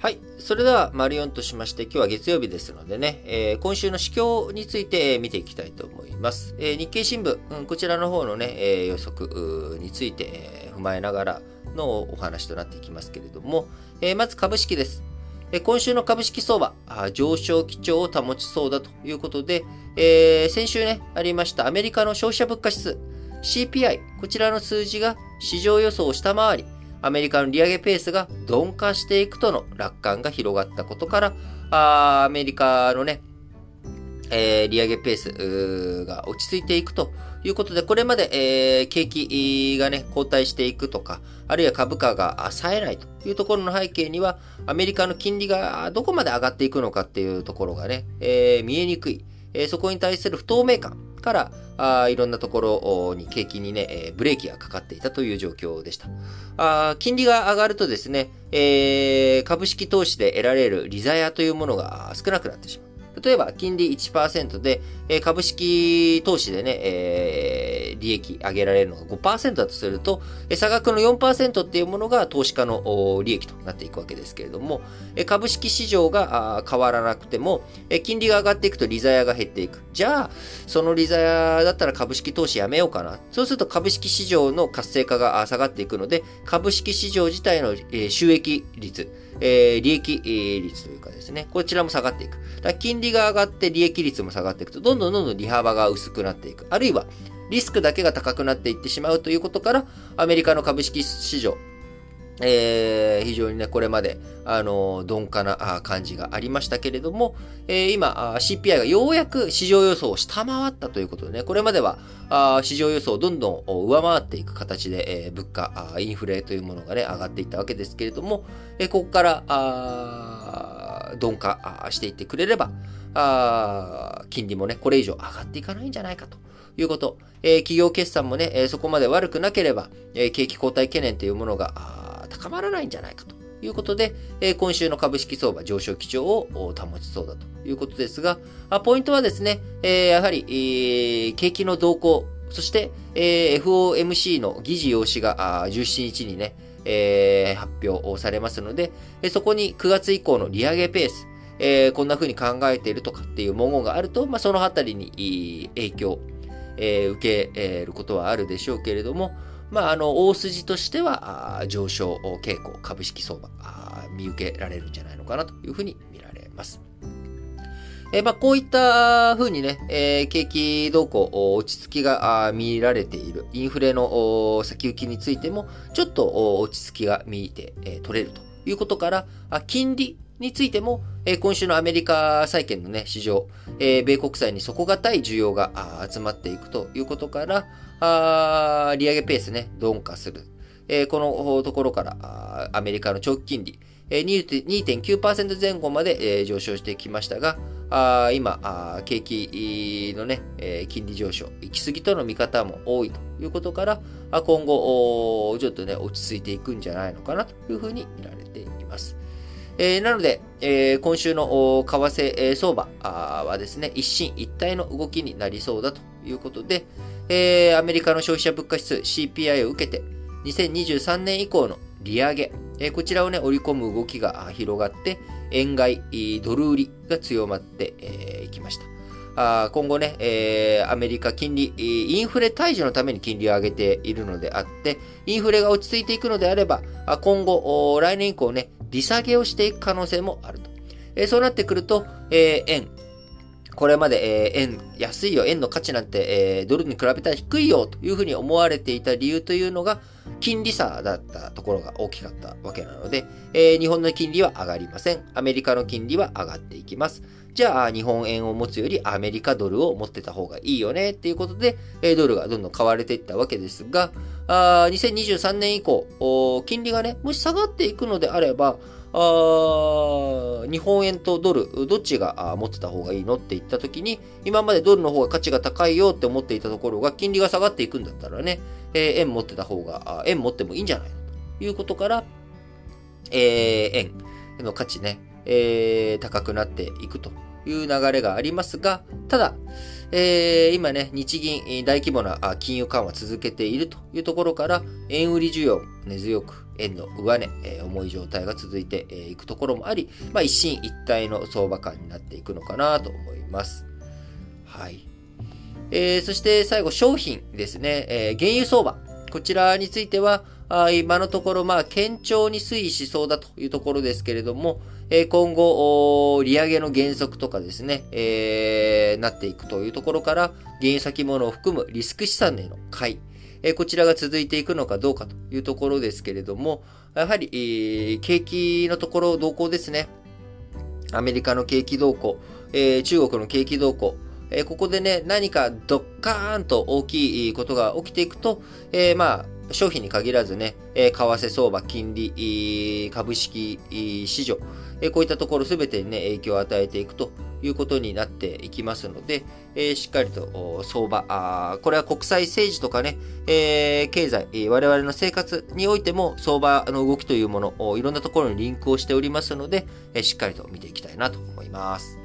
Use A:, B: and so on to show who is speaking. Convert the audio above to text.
A: はい。それでは、丸4としまして、今日は月曜日ですのでね、えー、今週の市況について見ていきたいと思います。えー、日経新聞、うん、こちらの方のね、えー、予測について、え踏まえながらのお話となっていきますけれども、えまず株式です。え今週の株式相場、上昇基調を保ちそうだということで、え先週ね、ありましたアメリカの消費者物価指数、CPI、こちらの数字が市場予想を下回り、アメリカの利上げペースが鈍化していくとの楽観が広がったことから、あアメリカのね、えー、利上げペースが落ち着いていくということで、これまで、えー、景気がね、後退していくとか、あるいは株価が冴えないというところの背景には、アメリカの金利がどこまで上がっていくのかっていうところがね、えー、見えにくい。えー、そこに対する不透明感からあいろんなところに景気にね、え、ブレーキがかかっていたという状況でした。あ金利が上がるとですね、えー、株式投資で得られる利ザヤというものが少なくなってしまう。例えば、金利1%で、えー、株式投資でね、えー、利益上げられるのが5%だとすると、えー、差額の4%っていうものが投資家の利益となっていくわけですけれども、えー、株式市場が変わらなくても、えー、金利が上がっていくと利ザヤが減っていく。じゃあ、その利ザヤだったら株式投資やめようかな。そうすると株式市場の活性化が下がっていくので、株式市場自体の収益率、えー、利益率というかですね、こちらも下がっていく。だ金利が上がって利益率も下がっていくと、どんどんどんどん利幅が薄くなっていく。あるいは、リスクだけが高くなっていってしまうということから、アメリカの株式市場、えー、非常にね、これまで、あの、鈍化な感じがありましたけれども、えー、今、CPI がようやく市場予想を下回ったということでね、これまでは、あ市場予想をどんどん上回っていく形で、えー、物価インフレというものがね、上がっていったわけですけれども、え、ここから、鈍化していってくれれば、あ金利もね、これ以上上がっていかないんじゃないかと。いうこと。え、企業決算もね、え、そこまで悪くなければ、え、景気後退懸念というものが、高まらないんじゃないかということで、え今週の株式相場上昇基調を保ちそうだということですが、あポイントはですね、えやはり、え景気の動向、そして、え FOMC の議事要旨が17日にね、え発表されますので、そこに9月以降の利上げペース、えー、こんな風に考えているとかっていう文言があると、まあ、そのあたりに影響、えー、受けることはあるでしょうけれども、まあ、あの、大筋としては、上昇傾向、株式相場、見受けられるんじゃないのかなというふうに見られます。えまあ、こういった風にね、えー、景気動向、落ち着きが見られている、インフレの先行きについても、ちょっと落ち着きが見て、え、取れるということから、金利についても、えー、今週のアメリカ債券のね、市場、えー、米国債に底堅い需要が集まっていくということから、あ利上げペースね、鈍化する。えー、このところからアメリカの長期金利、えー、2.9%前後まで、上昇してきましたが、あ今あ、景気のね、金利上昇、行き過ぎとの見方も多いということから、今後、ちょっとね、落ち着いていくんじゃないのかなというふうに見られています。えー、なので、えー、今週の為替相場はですね、一進一退の動きになりそうだということで、えー、アメリカの消費者物価指数 CPI を受けて、2023年以降の利上げ、えー、こちらをね、織り込む動きが広がって、円買い、ドル売りが強まってい、えー、きました。あ今後ね、えー、アメリカ金利、インフレ退治のために金利を上げているのであって、インフレが落ち着いていくのであれば、今後、来年以降ね、利下げをしていく可能性もあると。えー、そうなってくると、えー、円、これまで、えー、円、安いよ、円の価値なんて、えー、ドルに比べたら低いよ、というふうに思われていた理由というのが、金利差だったところが大きかったわけなので、えー、日本の金利は上がりません。アメリカの金利は上がっていきます。じゃあ、日本円を持つよりアメリカドルを持ってた方がいいよね、っていうことで、え、ドルがどんどん買われていったわけですが、あ2023年以降、金利がね、もし下がっていくのであれば、あ日本円とドル、どっちが持ってた方がいいのって言った時に、今までドルの方が価値が高いよって思っていたところが、金利が下がっていくんだったらね、えー、円持ってた方が、円持ってもいいんじゃないの？ということから、えー、円の価値ね、えー、高くなっていくという流れがありますが、ただ、えー、今ね、日銀大規模な金融緩和続けているというところから、円売り需要根強く、円の上値、えー、重い状態が続いていくところもあり、まあ、一進一退の相場感になっていくのかなと思います。はい。えー、そして最後、商品ですね。えー、原油相場。こちらについては、あ今のところ、まあ、堅調に推移しそうだというところですけれども、え、今後、利上げの原則とかですね、えー、なっていくというところから、原油先物を含むリスク資産への買い、え、こちらが続いていくのかどうかというところですけれども、やはり、景気のところ動向ですね。アメリカの景気動向、えー、中国の景気動向、えー、ここでね、何かドッカーンと大きいことが起きていくと、えー、まあ、商品に限らずね、え為替相場、金利、株式市場、えこういったところすべてにね、影響を与えていくということになっていきますので、えしっかりと相場あ、これは国際政治とかね、え経済、我々の生活においても相場の動きというもの、いろんなところにリンクをしておりますので、えしっかりと見ていきたいなと思います。